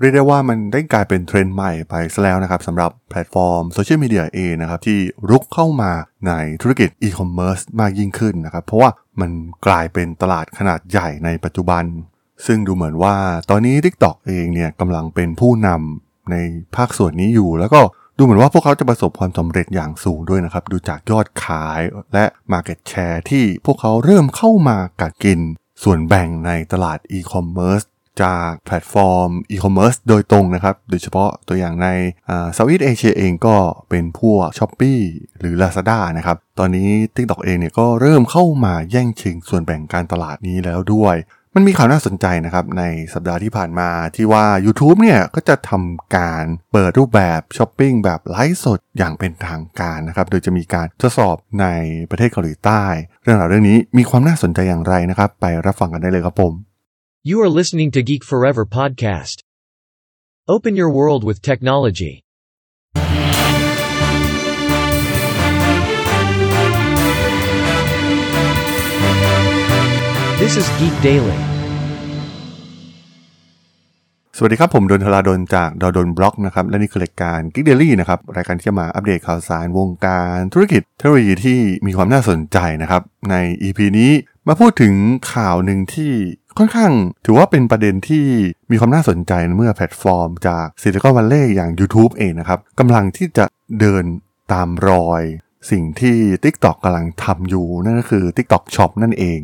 เรียกได้ว่ามันได้กลายเป็นเทรนด์ใหม่ไปซะแล้วนะครับสำหรับแพลตฟอร์มโซเชียลมีเดียเองนะครับที่รุกเข้ามาในธุรกิจอีคอมเมิร์ซมากยิ่งขึ้นนะครับ เพราะว่ามันกลายเป็นตลาดขนาดใหญ่ในปัจจุบัน ซึ่งดูเหมือนว่าตอนนี้ TikTok เองเนี่ยกำลังเป็นผู้นำในภาคส่วนนี้อยู่ แล้วก็ดูเหมือนว่าพวกเขาจะประสบความสำเร็จอย่างสูงด้วยนะครับ ดูจากยอดขายและ Market Share ที่พวกเขาเริ่มเข้ามากัดกินส่วนแบ่งในตลาดอีคอมเมิร์ซ จากแพลตฟอร์มอีคอมเมิร์ซโดยตรงนะครับ โดยเฉพาะตัวอย่างใน Southeast Asia เองก็เป็นพวก Shopee หรือ Lazada นะครับ ตอนนี้ TikTok เองเนี่ยก็เริ่มเข้ามาแย่งชิงส่วนแบ่งการตลาดนี้แล้วด้วย มันมีข่าวน่าสนใจนะครับ ในสัปดาห์ที่ผ่านมาที่ว่า YouTube เนี่ยก็จะทำการเปิดรูปแบบช้อปปิ้งแบบไลฟ์สดอย่างเป็นทางการนะครับ โดยจะมีการทดสอบในประเทศเกาหลีใต้ เรื่องราวเรื่องนี้มีความน่าสนใจอย่างไรนะครับ ไปรับฟังกันได้เลยครับผม You are listening to Geek Forever podcast. Open your world with technology. This is Geek Daily. สวัสดีครับผมดนทลาดนจากดดนบล็อกนะครับและนี่คือรายการ Geek Daily นะครับรายการที่จะมาอัปเดตข่าวสารวงการธุรกิจเทคโนโลยีที่มีความน่าสนใจนะครับใน EP นี้มาพูดถึงข่าวหนึ่งที่ ค่อนข้างถือว่าเป็นประเด็นที่มีความน่าสนใจเมื่อแพลตฟอร์ม จาก Silicon Valley อย่าง YouTube เองนะครับกำลังที่จะเดินตามรอย สิ่งที่ TikTok กำลังทำอยู่นั่นก็คือ TikTok Shop นั่นเอง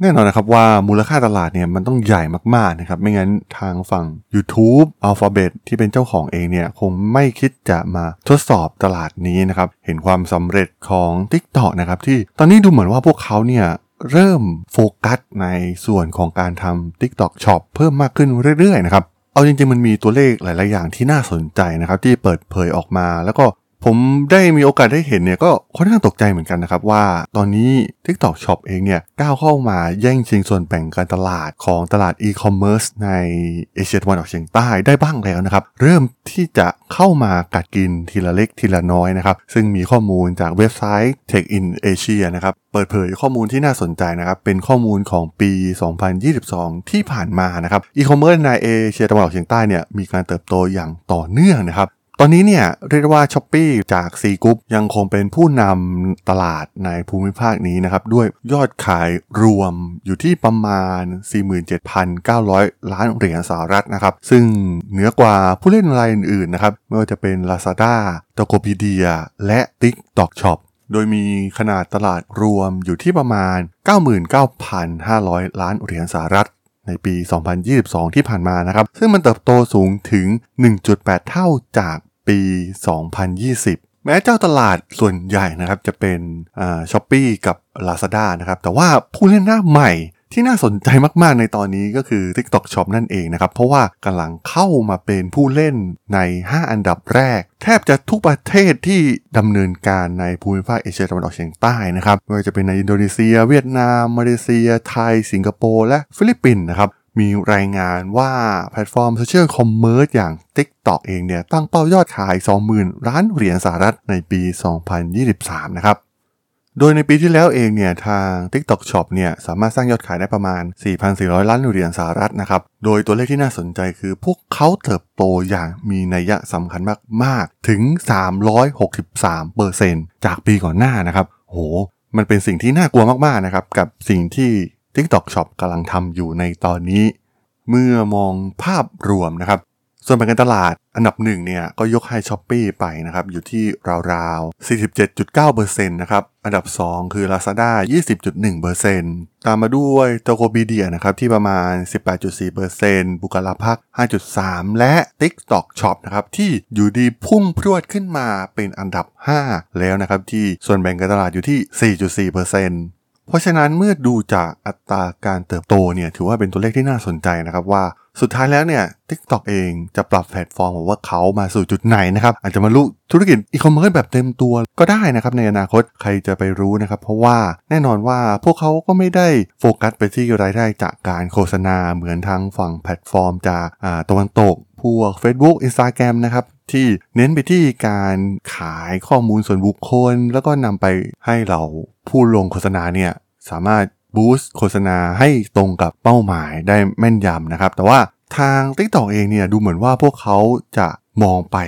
แน่นอนนะครับว่ามูลค่าตลาดเนี่ยมันต้องใหญ่มากๆนะครับไม่งั้นทางฝั่ง YouTube Alphabet ที่เป็นเจ้าของเองเนี่ยคงไม่คิดจะมาทดสอบตลาดนี้นะครับเห็นความสำเร็จของ TikTok นะครับที่ตอนนี้ดูเหมือนว่าพวกเขาเนี่ย เริ่มโฟกัสในส่วนของการทำ TikTok Shop เพิ่มมากขึ้นเรื่อยๆนะครับ เอาจริงๆมันมีตัวเลขหลาย ๆ อย่างที่น่าสนใจนะครับ ที่เปิดเผยออกมา แล้วก็ ผมได้มีโอกาสได้เห็นเนี่ยก็ค่อนข้างตกใจเหมือนกันนะครับว่า ตอนนี้ TikTok Shop เองเนี่ยก้าวเข้ามาแย่งชิงส่วนแบ่งการตลาดของตลาดอีคอมเมิร์ซในเอเชียตะวันออกเฉียงใต้ได้บ้างแล้วนะครับ เริ่มที่จะเข้ามากัดกินทีละเล็กทีละน้อยนะครับ ซึ่งมีข้อมูลจากเว็บไซต์ Tech in Asia นะครับเปิดเผยข้อมูลที่น่าสนใจนะครับเป็นข้อมูลของปี 2022 ที่ผ่านมานะครับอีคอมเมิร์ซในเอเชียตะวันออกเฉียงใต้เนี่ยมีการเติบโตอย่างต่อเนื่องนะครับ ตอนนี้เนี่ยเรียกว่า s h อ p e e จาก C Group ยังคงเป็นผู้นำตลาดในภูมิภาคนี้นะครับ ด้วยยอดขายรวมอยู่ที่ประมาณ 47,900 ล้านเหรียญสหรัฐนะครับ ซึ่งเหนือกว่าผู้เล่นรายอื่นๆนะครับ ไม่ว่าจะเป็น Lazada Tokopedia และ TikTok Shop โดยมีขนาดตลาดรวมอยู่ที่ประมาณ 99,500 ล้านเหรียญสหรัฐในปี 2022 ที่ผ่านมานะครับ ซึ่งมันเติบโตสูงถึง 1.8 เท่าจาก ปี 2020 แม้เจ้าตลาดส่วนใหญ่นะครับจะเป็นช้อปปี้กับ Lazada นะครับแต่ว่าผู้เล่นหน้าใหม่ที่น่าสนใจมาก ๆ ในตอนนี้ก็คือ TikTok Shop นั่นเองนะครับ เพราะว่ากำลังเข้ามาเป็นผู้เล่นใน 5 อันดับแรก แทบจะทุกประเทศที่ดำเนินการในภูมิภาคเอเชียตะวันออกเฉียงใต้นะครับไม่ว่าจะเป็นในอินโดนีเซีย เวียดนาม มาเลเซีย ไทย สิงคโปร์ และฟิลิปปินส์นะครับ มีรายงานว่าแพลตฟอร์ม social commerce อย่าง TikTok เองเนี่ยตั้งเป้ายอดขาย 20,000 ล้านเหรียญสหรัฐในปี 2023 นะครับ โดยในปีที่แล้วเองเนี่ยทาง TikTok Shop เนี่ยสามารถสร้างยอดขายได้ประมาณ 4,400 ล้านเหรียญสหรัฐนะครับ โดยตัวเลขที่น่าสนใจคือพวกเขาเติบโตอย่างมีนัยสำคัญมากๆ ถึง 363เปอร์เซ็นจากปีก่อนหน้านะครับ โห มันเป็นสิ่งที่น่ากลัวมากๆนะครับกับสิ่งที่ TikTok Shop กำลังทำอยู่ในตอนนี้ เมื่อมองภาพรวมนะครับ ส่วนแบ่งการตลาดอันดับหนึ่งเนี่ยก็ยกให้ s h อ p e e ไปนะครับ อยู่ที่ราวๆ 47.9%นะครับ อันดับ 2 คือ Lazada 20.1%ตามมาด้วย Tokopedia นะครับที่ประมาณ 18.4% Bukalapak 5.3 และ TikTok Shop นะครับที่อยู่ดีพุ่งพรวดขึ้นมาเป็นอันดับ 5 แล้วนะครับที่ส่วนแบ่งการตลาดอยู่ที่ 4.4% เพราะฉะนั้นเมื่อดูจากอัตราการเติบโตเนี่ยถือว่าเป็นตัวเลขที่น่าสนใจนะครับว่าสุดท้ายแล้วเนี่ย TikTok เองจะปรับแพลตฟอร์มพวกเขามาสู่จุดไหนนะครับ อาจจะมาลุยธุรกิจอีคอมเมิร์ซแบบเต็มตัวก็ได้นะครับ ในอนาคตใครจะไปรู้นะครับ เพราะว่าแน่นอนว่าพวกเขาก็ไม่ได้โฟกัสไปที่รายได้จากการโฆษณาเหมือนทางฝั่งแพลตฟอร์มจากตะวันตกพวก Facebook Instagram นะครับ ที่เน้นไปที่การขายข้อมูลส่วนบุคคล แล้วก็นำไปให้เหล่าผู้ลงโฆษณาเนี่ยสามารถ boost โฆษณาให้ตรงกับเป้าหมายได้แม่นยำนะครับ แต่ว่าทาง TikTok เองเนี่ยดูเหมือนว่าพวกเขาจะมองไป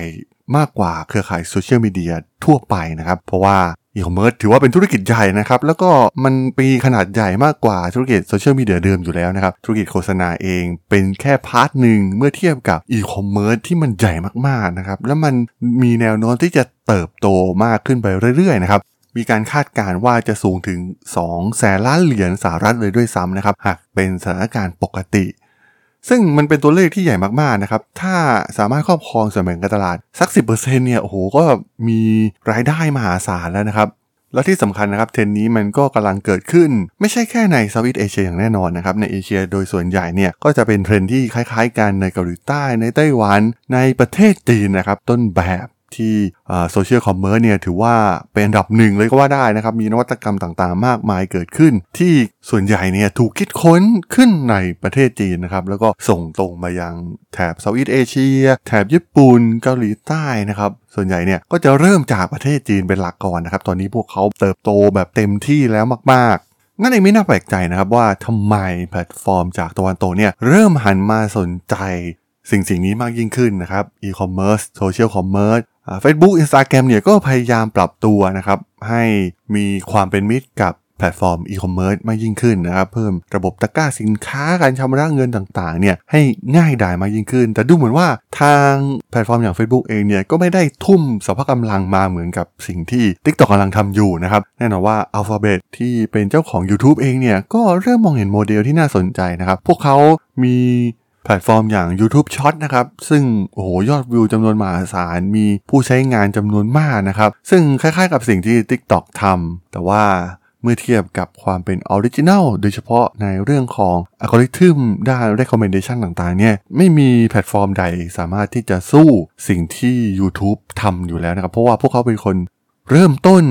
มากกว่าเครือข่ายโซเชียลมีเดียทั่วไปนะครับ เพราะว่า อีคอมเมิร์ซถือว่าเป็นธุรกิจใหญ่นะครับ แล้วก็มันมีขนาดใหญ่มากกว่าธุรกิจโซเชียลมีเดียเดิมอยู่แล้วนะครับ ธุรกิจโฆษณาเองเป็นแค่ part หนึ่งเมื่อเทียบกับอีคอมเมิร์ซที่มันใหญ่มากๆนะครับ แล้วมันมีแนวโน้มที่จะเติบโตมากขึ้นไปเรื่อยๆนะครับมีการคาดการณ์ว่าจะสูงถึง2แสนล้านเหรียญสหรัฐเลยด้วยซ้ำนะครับ หากเป็นสถานการณ์ปกติ ซึ่งมันเป็นตัวเลขที่ใหญ่มากๆนะครับ ถ้าสามารถครอบครองส่วนแบ่งการตลาดสัก 10%เนี่ย โอ้โห ก็มีรายได้มหาศาลแล้วนะครับ แล้วที่สำคัญนะครับ เทรนด์นี้มันก็กำลังเกิดขึ้น ไม่ใช่แค่ใน Southeast Asia อย่างแน่นอนนะครับ ในเอเชียโดยส่วนใหญ่เนี่ย ก็จะเป็นเทรนด์ที่คล้ายๆ กันในเกาหลีใต้ ในไต้หวัน ในประเทศจีนนะครับ ต้นแบบ ที่ social commerce เนี่ยถือว่าเป็นอันดับหนึ่งเลยก็ว่าได้นะครับ มีนวัตกรรมต่างๆ มากมายเกิดขึ้น ที่ส่วนใหญ่เนี่ยถูกคิดค้นขึ้นในประเทศจีนนะครับ แล้วก็ส่งตรงมายังแถบ Southeast Asia แถบญี่ปุ่นเกาหลีใต้นะครับส่วนใหญ่เนี่ยก็จะเริ่มจากประเทศจีนเป็นหลักก่อนนะครับ ตอนนี้พวกเขาเติบโตแบบเต็มที่แล้วมากๆงั้นเองไม่น่าแปลกใจนะครับว่าทำไมแพลตฟอร์มจากตะวันตกเนี่ยเริ่มหันมาสนใจสิ่งสิ่งนี้มากยิ่งขึ้นนะครับอีคอมเมิร์ซ social commerce Facebook Instagram เนี่ยก็พยายามปรับตัวนะครับ ให้มีความเป็นมิตรกับแพลตฟอร์มอีคอมเมิร์ซมากยิ่งขึ้นนะครับ เพิ่มระบบตะกร้าสินค้าการชำระเงินต่างๆเนี่ยให้ง่ายดายมากยิ่งขึ้น แต่ดูเหมือนว่าทางแพลตฟอร์มอย่าง Facebook เองเนี่ยก็ไม่ได้ทุ่มสรรพกำลังมาเหมือนกับสิ่งที่ TikTok กำลังทำอยู่นะครับ แน่นอนว่า Alphabet ที่เป็นเจ้าของ YouTube เองเนี่ยก็เริ่มมองเห็นโมเดลที่น่าสนใจนะครับ พวกเขามี แพลตฟอร์มอย่าง YouTube Short นะครับ ซึ่งโอ้โหยอดวิวจำนวนมหาศาล มีผู้ใช้งานจำนวนมากนะครับ ซึ่งคล้ายๆกับสิ่งที่ TikTok ทำแต่ว่าเมื่อเทียบกับความเป็น original โดยเฉพาะในเรื่องของอัลกอริทึมด้าน recommendation ต่างๆ เนี่ย ไม่มีแพลตฟอร์มใดสามารถที่จะสู้สิ่งที่ YouTube ทำอยู่แล้วนะครับ เพราะว่าพวกเขาเป็นคนเริ่มต้น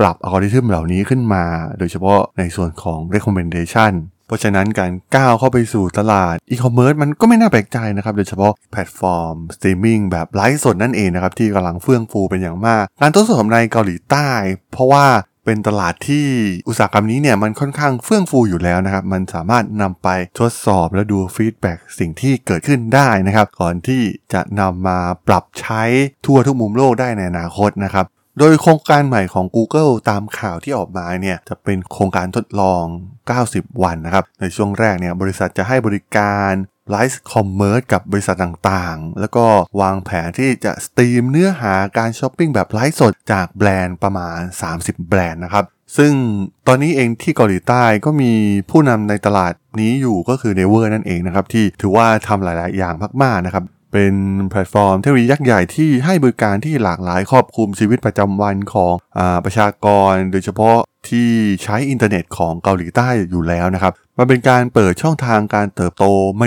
ปรับอัลกอริทึมเหล่านี้ขึ้นมา โดยเฉพาะในส่วนของ recommendation เพราะฉะนั้นการก้าวเข้าไปสู่ตลาดอีคอมเมิร์ซมันก็ไม่น่าแปลกใจนะครับ โดยเฉพาะแพลตฟอร์มสตรีมมิ่งแบบไลฟ์สดนั่นเองนะครับ ที่กำลังเฟื่องฟูเป็นอย่างมาก การทดสอบในเกาหลีใต้ เพราะว่าเป็นตลาดที่อุตสาหกรรมนี้เนี่ยมันค่อนข้างเฟื่องฟูอยู่แล้วนะครับ มันสามารถนำไปทดสอบและดู feedback สิ่งที่เกิดขึ้นได้นะครับ ก่อนที่จะนำมาปรับใช้ทั่วทุกมุมโลกได้ในอนาคตนะครับ โดยโครงการใหม่ของ Google ตามข่าวที่ออกมาเนี่ยจะเป็นโครงการทดลอง 90 วันนะครับ ในช่วงแรกเนี่ยบริษัทจะให้บริการ live commerce กับบริษัทต่างๆ แล้วก็วางแผนที่จะสตรีมเนื้อหาการช้อปปิ้งแบบไลฟ์สดจากแบรนด์ประมาณ 30 แบรนด์นะครับ ซึ่งตอนนี้เองที่เกาหลีใต้ก็มีผู้นำในตลาดนี้อยู่ก็คือ Naver นั่นเองนะครับ ที่ถือว่าทำหลายๆ อย่างมากๆนะครับ เป็นแพลตฟอร์มเทคโนโลยียักษ์ใหญ่ที่ให้บริการที่หลากหลายครอบคลุมชีวิตประจำวันของอประชากร โดยเฉพาะที่ใช้อินเทอร์เน็ตของเกาหลีใต้อยู่แล้วนะครับ มันเป็นการเปิดช่องทางการเติบโต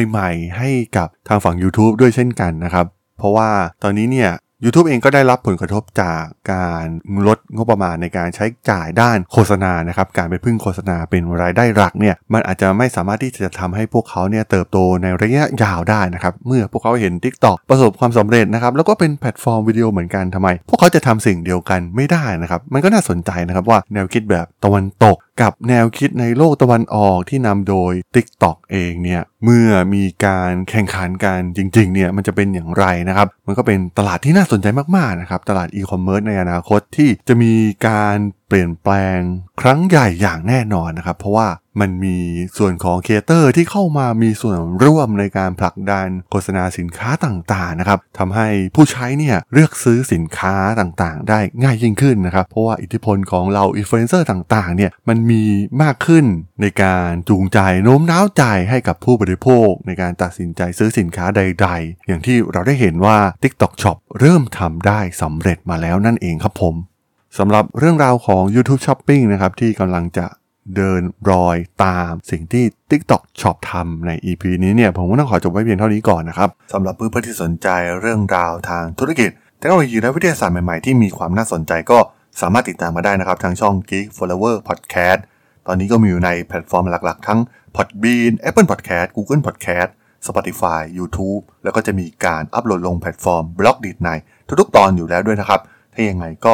ใหม่ ๆ ให้กับทางฝั่ง YouTube ด้วยเช่นกันนะครับ เพราะว่าตอนนี้เนี่ย YouTube เองก็ได้รับผลกระทบจากการลดงบประมาณในการใช้จ่ายด้านโฆษณานะครับ การไปพึ่งโฆษณาเป็นรายได้หลักเนี่ย มันอาจจะไม่สามารถที่จะทำให้พวกเขาเนี่ยเติบโตในระยะยาวได้นะครับ เมื่อพวกเขาเห็น TikTok ประสบความสำเร็จนะครับ แล้วก็เป็นแพลตฟอร์มวิดีโอเหมือนกันทำไม พวกเขาจะทำสิ่งเดียวกันไม่ได้นะครับ มันก็น่าสนใจนะครับว่าแนวคิดแบบตะวันตกกับแนวคิดในโลกตะวันออกที่นำโดย TikTok เองเนี่ยเมื่อมีการแข่งขันกันจริงๆเนี่ยมันจะเป็นอย่างไรนะครับ มันก็เป็นตลาดที่น่าสนใจมากๆนะครับตลาดอีคอมเมิร์ซในอนาคตที่จะมีการ เปลี่ยนแปลงครั้งใหญ่อย่างแน่นอนนะครับ เพราะว่ามันมีส่วนของ creator ที่เข้ามามีส่วนร่วมในการผลักดันโฆษณาสินค้าต่างๆนะครับทำให้ผู้ใช้เนี่ยเลือกซื้อสินค้าต่างๆ ได้ง่ายยิ่งขึ้นนะครับ เพราะว่าอิทธิพลของเหล่าอินฟลูเอนเซอร์ต่างๆเนี่ยมันมีมากขึ้นในการจูงใจโน้มน้าวใจให้กับผู้บริโภค ในการตัดสินใจซื้อสินค้าใด ๆ อย่างที่เราได้เห็นว่า TikTok Shop เริ่มทำได้สำเร็จมาแล้วนั่นเองครับผม สำหรับเรื่องราวของ YouTube Shopping นะครับที่กำลังจะเดินรอยตามสิ่งที่ TikTok Shop ทำใน EP นี้เนี่ยผมก็ต้องขอจบไว้เพียงเท่านี้ก่อนนะครับสำหรับเพื่อนๆที่สนใจเรื่องราวทางธุรกิจเทคโนโลยีและวิทยาศาสตร์ใหม่ๆ ที่มีความน่าสนใจก็สามารถติดตามมาได้นะครับ ทางช่อง Geek Flower Podcast ตอนนี้ก็มีอยู่ในแพลตฟอร์มหลักๆ ทั้ง Podbean Apple Podcast Google Podcast Spotify YouTube แล้วก็จะมีการอัปโหลดลงแพลตฟอร์ม b ล็อกดีดในทุกๆ ตอนอยู่แล้วด้วยนะครับ ถ้ายังไงก็